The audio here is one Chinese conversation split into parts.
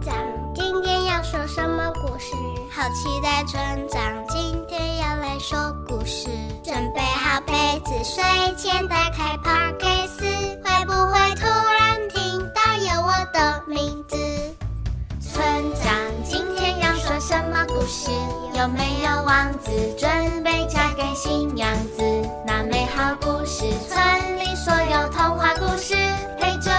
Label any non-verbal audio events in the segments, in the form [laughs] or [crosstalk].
长今天要说什么故事？好期待村长今天要来说故事。准备好被子，睡前打开 Podcast，会不会突然听到有我的名字？村长今天要说什么故事？有没有王子准备嫁给新娘子？那美好故事，村里所有童话故事，陪着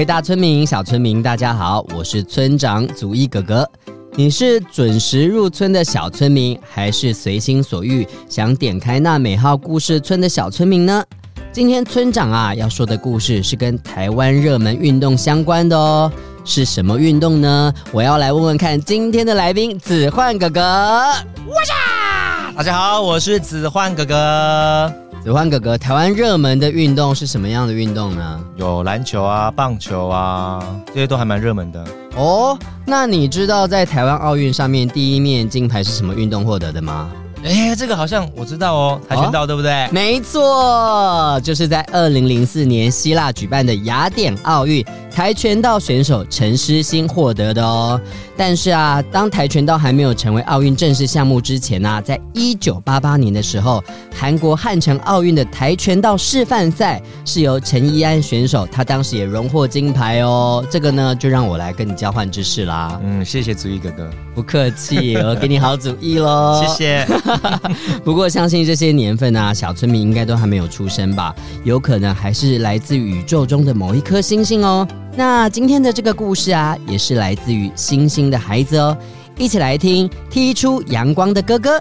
各位大村民、小村民，大家好，我是村长祖义哥哥。你是准时入村的小村民，还是随心所欲想点开那美好故事村的小村民呢？今天村长啊要说的故事是跟台湾热门运动相关的哦，是什么运动呢？我要来问问看今天的来宾子焕哥哥。哇！大家好，我是子焕哥哥。子欢哥哥，台湾热门的运动是什么样的运动呢？有篮球啊、棒球啊，这些都还蛮热门的。哦，那你知道在台湾奥运上面第一面金牌是什么运动获得的吗？哎，这个好像我知道哦，跆拳道、哦、对不对？没错，就是在二零零四年希腊举办的雅典奥运，跆拳道选手陈诗欣获得的哦。但是啊，当跆拳道还没有成为奥运正式项目之前呢、啊，在一九八八年的时候，韩国汉城奥运的跆拳道示范赛是由陈一安选手，他当时也荣获金牌哦。这个呢，就让我来跟你交换知识啦。嗯，谢谢祖逸哥哥，不客气，我给你好主意喽。谢谢。[laughs] 不过，相信这些年份啊，小村民应该都还没有出生吧？有可能还是来自宇宙中的某一颗星星哦。那今天的这个故事啊，也是来自于星星的孩子哦。一起来听《踢出阳光的哥哥》。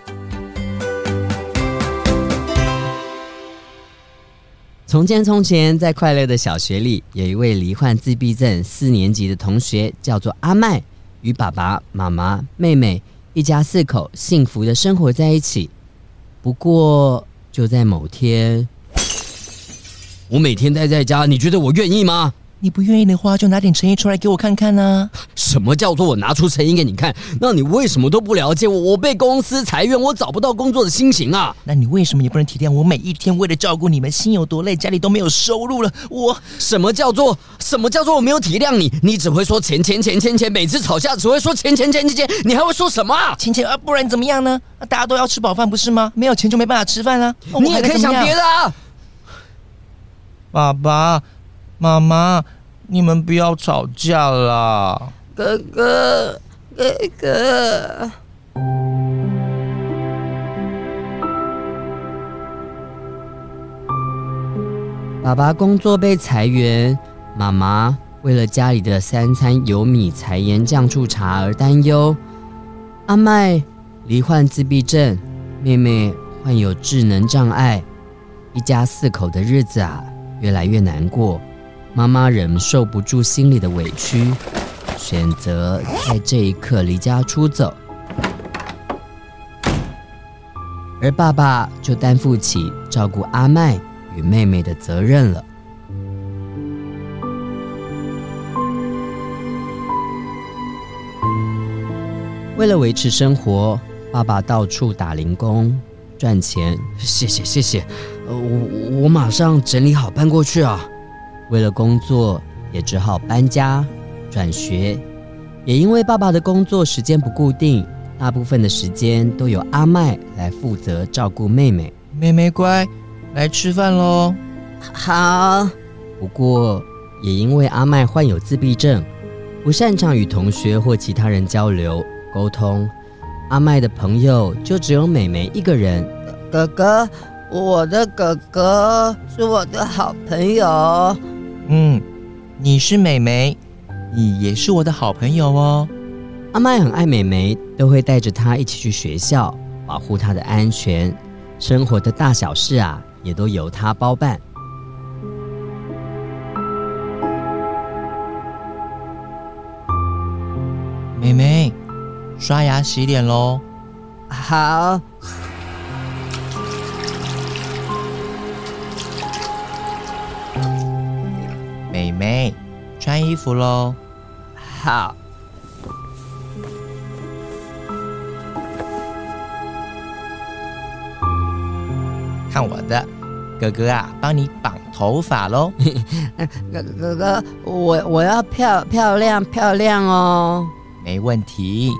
从前，从前，在快乐的小学里，有一位罹患自闭症四年级的同学，叫做阿麦，与爸爸妈妈、妹妹。一家四口幸福的生活在一起。不过，就在某天，我每天待在家，你觉得我愿意吗？你不愿意的话，就拿点诚意出来给我看看呢、啊。什么叫做我拿出诚意给你看？那你为什么都不了解我？我被公司裁员，我找不到工作的心情啊！那你为什么也不能体谅我每一天为了照顾你们心有多累？家里都没有收入了，我什么叫做什么叫做我没有体谅你？你只会说钱钱钱钱钱，每次吵架只会说钱钱钱钱钱，你还会说什么啊？钱钱啊，不然怎么样呢？大家都要吃饱饭不是吗？没有钱就没办法吃饭了、啊。你也可以想别的啊，爸爸。妈妈，你们不要吵架啦！哥哥，哥哥。爸爸工作被裁员，妈妈为了家里的三餐油米柴盐酱醋茶而担忧。阿麦罹患自闭症，妹妹患有智能障碍，一家四口的日子啊，越来越难过。妈妈忍受不住心里的委屈，选择在这一刻离家出走，而爸爸就担负起照顾阿麦与妹妹的责任了。为了维持生活，爸爸到处打零工赚钱。谢谢谢谢，我我马上整理好搬过去啊。为了工作，也只好搬家、转学。也因为爸爸的工作时间不固定，大部分的时间都由阿麦来负责照顾妹妹。妹妹乖，来吃饭喽。好。不过，也因为阿麦患有自闭症，不擅长与同学或其他人交流沟通，阿麦的朋友就只有妹妹一个人。哥哥，我的哥哥是我的好朋友。嗯，你是妹妹，你也是我的好朋友哦。阿麦很爱妹妹，都会带着她一起去学校，保护她的安全。生活的大小事啊，也都由她包办。妹妹，刷牙洗脸喽。好。穿衣服喽。好。看我的，哥哥啊，帮你绑头发喽。哥 [laughs] 哥哥，我我要漂漂亮漂亮哦。没问题。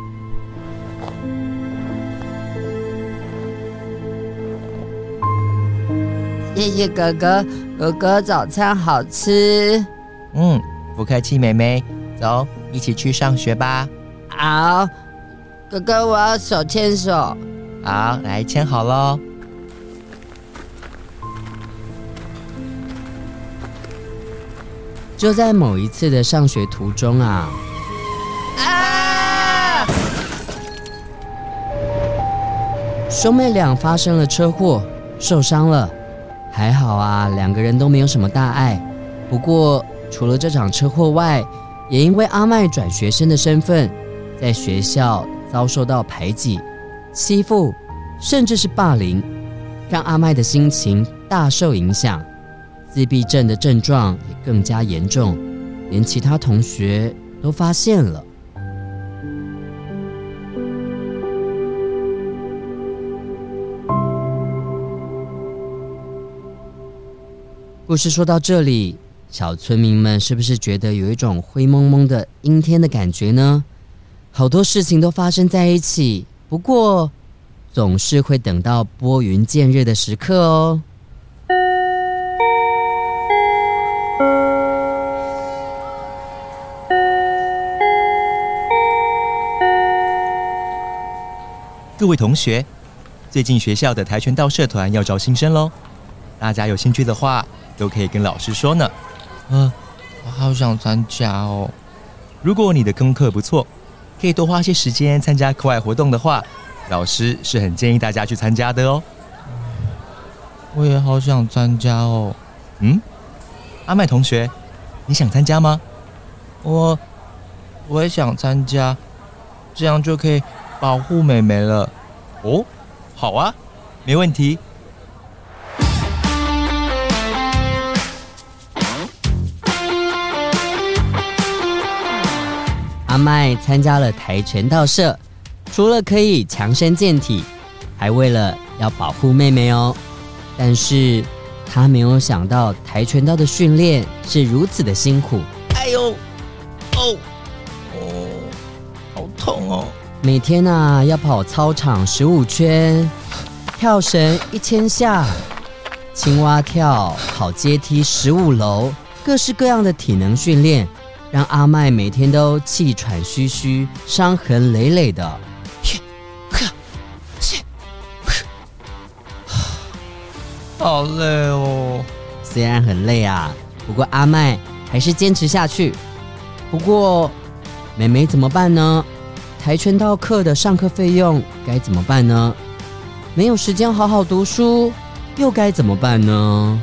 谢谢哥哥，哥哥早餐好吃。嗯，不客气，妹妹，走，一起去上学吧。好，哥哥，我要手牵手。好，来牵好喽。就在某一次的上学途中啊，啊！兄妹俩发生了车祸，受伤了。还好啊，两个人都没有什么大碍。不过，除了这场车祸外，也因为阿麦转学生的身份，在学校遭受到排挤、欺负，甚至是霸凌，让阿麦的心情大受影响，自闭症的症状也更加严重，连其他同学都发现了。故事说到这里，小村民们是不是觉得有一种灰蒙蒙的阴天的感觉呢？好多事情都发生在一起，不过总是会等到拨云见日的时刻哦。各位同学，最近学校的跆拳道社团要招新生喽，大家有兴趣的话，都可以跟老师说呢。嗯、我好想参加哦。如果你的功课不错，可以多花些时间参加课外活动的话，老师是很建议大家去参加的哦。我也好想参加哦。嗯，阿麦同学，你想参加吗？我我也想参加，这样就可以保护美美了。哦，好啊，没问题。阿麦参加了跆拳道社，除了可以强身健体，还为了要保护妹妹哦。但是他没有想到跆拳道的训练是如此的辛苦。哎呦，哦，哦，好痛哦！每天啊，要跑操场十五圈，跳绳一千下，青蛙跳，跑阶梯十五楼，各式各样的体能训练。让阿麦每天都气喘吁吁、伤痕累累的。好累哦！虽然很累啊，不过阿麦还是坚持下去。不过，妹妹怎么办呢？跆拳道课的上课费用该怎么办呢？没有时间好好读书，又该怎么办呢？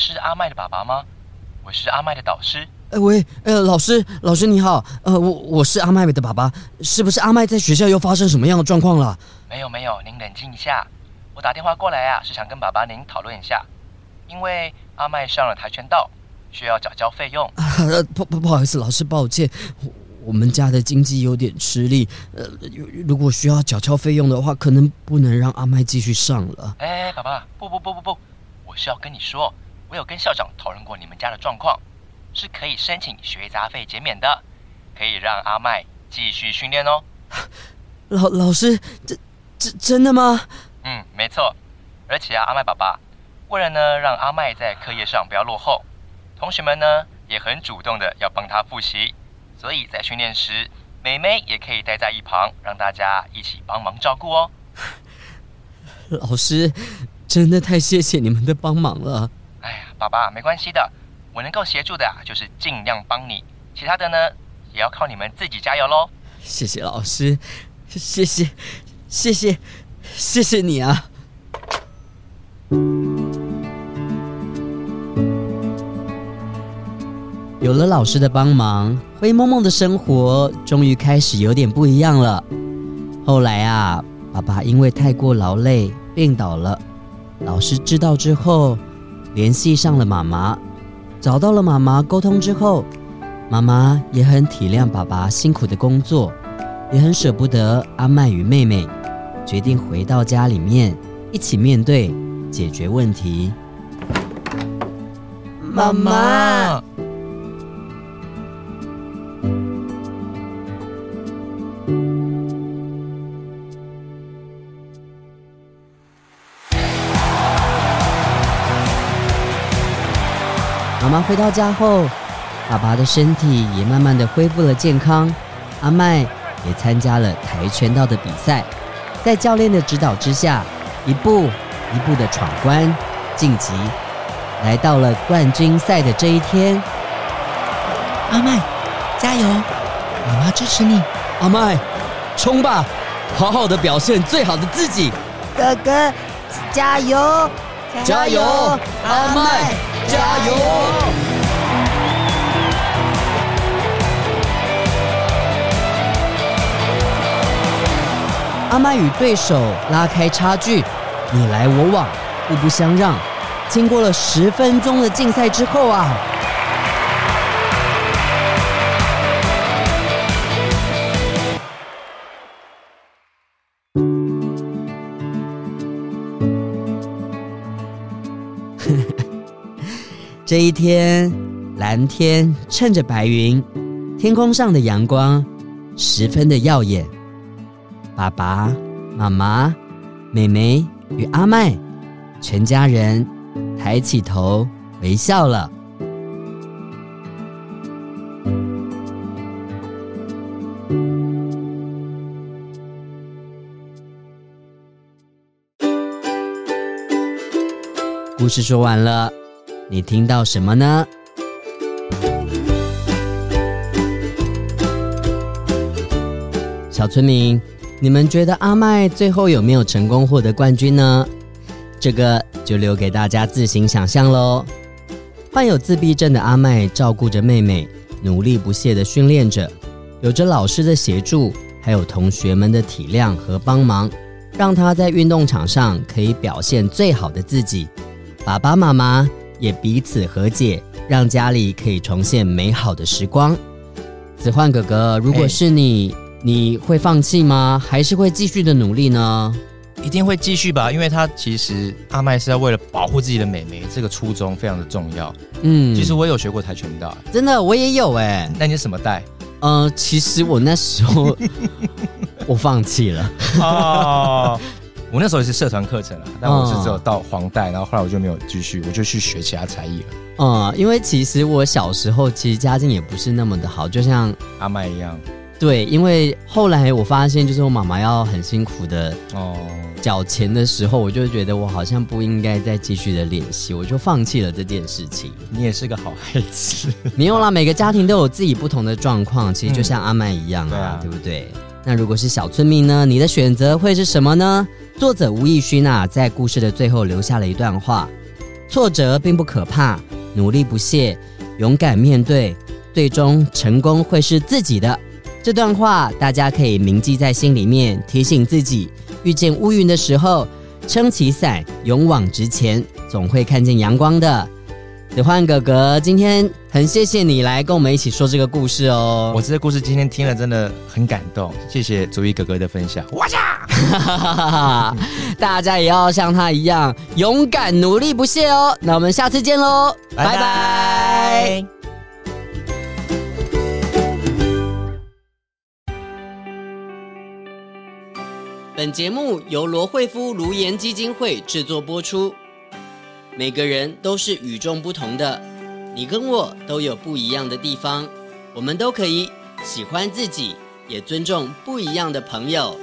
是阿麦的爸爸吗？我是阿麦的导师。哎喂，呃，老师，老师你好，呃，我我是阿麦的爸爸，是不是阿麦在学校又发生什么样的状况了？没有没有，您冷静一下。我打电话过来啊，是想跟爸爸您讨论一下，因为阿麦上了跆拳道，需要缴交费用。啊，不不不好意思，老师抱歉，我我们家的经济有点吃力，呃，如果需要缴交费用的话，可能不能让阿麦继续上了。哎，爸爸，不不不不不。我是要跟你说，我有跟校长讨论过你们家的状况，是可以申请学杂费减免的，可以让阿麦继续训练哦。[laughs] 老老师，这这真的吗？嗯，没错。而且啊，阿麦爸爸，为了呢让阿麦在课业上不要落后，同学们呢也很主动的要帮他复习，所以在训练时，妹妹也可以待在一旁，让大家一起帮忙照顾哦。[laughs] 老师。真的太谢谢你们的帮忙了。爸爸，没关系的，我能够协助的啊，就是尽量帮你，其他的呢，也要靠你们自己加油喽。谢谢老师，谢谢，谢谢，谢谢你啊！有了老师的帮忙，灰蒙蒙的生活终于开始有点不一样了。后来啊，爸爸因为太过劳累病倒了。老师知道之后，联系上了妈妈，找到了妈妈沟通之后，妈妈也很体谅爸爸辛苦的工作，也很舍不得阿麦与妹妹，决定回到家里面一起面对解决问题。妈妈。妈妈回到家后，爸爸的身体也慢慢的恢复了健康。阿麦也参加了跆拳道的比赛，在教练的指导之下，一步一步的闯关晋级，来到了冠军赛的这一天。阿麦，加油！妈妈支持你。阿麦，冲吧，好好的表现最好的自己。哥哥，加油！加油，阿麦！加油！阿麦与对手拉开差距，你来我往，互不相让。经过了十分钟的竞赛之后啊。这一天，蓝天衬着白云，天空上的阳光十分的耀眼。爸爸妈妈、妹妹与阿麦，全家人抬起头微笑了。故事说完了。你听到什么呢？小村民，你们觉得阿麦最后有没有成功获得冠军呢？这个就留给大家自行想象喽。患有自闭症的阿麦照顾着妹妹，努力不懈地训练着，有着老师的协助，还有同学们的体谅和帮忙，让她在运动场上可以表现最好的自己。爸爸妈妈。也彼此和解，让家里可以重现美好的时光。子焕哥哥，如果是你，你会放弃吗？还是会继续的努力呢？一定会继续吧，因为他其实阿麦是要为了保护自己的妹妹，这个初衷非常的重要。嗯，其实我有学过跆拳道，真的我也有哎、欸。那你是什么带？嗯、呃，其实我那时候 [laughs] 我放弃了。[laughs] 哦我那时候也是社团课程啊，但我是只有到黄带，然后后来我就没有继续，我就去学其他才艺了。嗯，因为其实我小时候其实家境也不是那么的好，就像阿麦一样。对，因为后来我发现，就是我妈妈要很辛苦的哦缴钱的时候，我就觉得我好像不应该再继续的练习，我就放弃了这件事情。你也是个好孩子，[laughs] 没有啦，每个家庭都有自己不同的状况，其实就像阿麦一样啊，嗯，对啊，对不对？那如果是小村民呢？你的选择会是什么呢？作者吴亦勋啊，在故事的最后留下了一段话：挫折并不可怕，努力不懈，勇敢面对，最终成功会是自己的。这段话大家可以铭记在心里面，提醒自己，遇见乌云的时候，撑起伞，勇往直前，总会看见阳光的。子焕哥哥，今天很谢谢你来跟我们一起说这个故事哦。我这个故事今天听了真的很感动，谢谢祖逸哥哥的分享。哇呀！大家也要像他一样勇敢努力不懈哦。那我们下次见喽，拜拜。拜拜。本节目由罗惠夫卢颜基金会制作播出。每个人都是与众不同的，你跟我都有不一样的地方，我们都可以喜欢自己，也尊重不一样的朋友。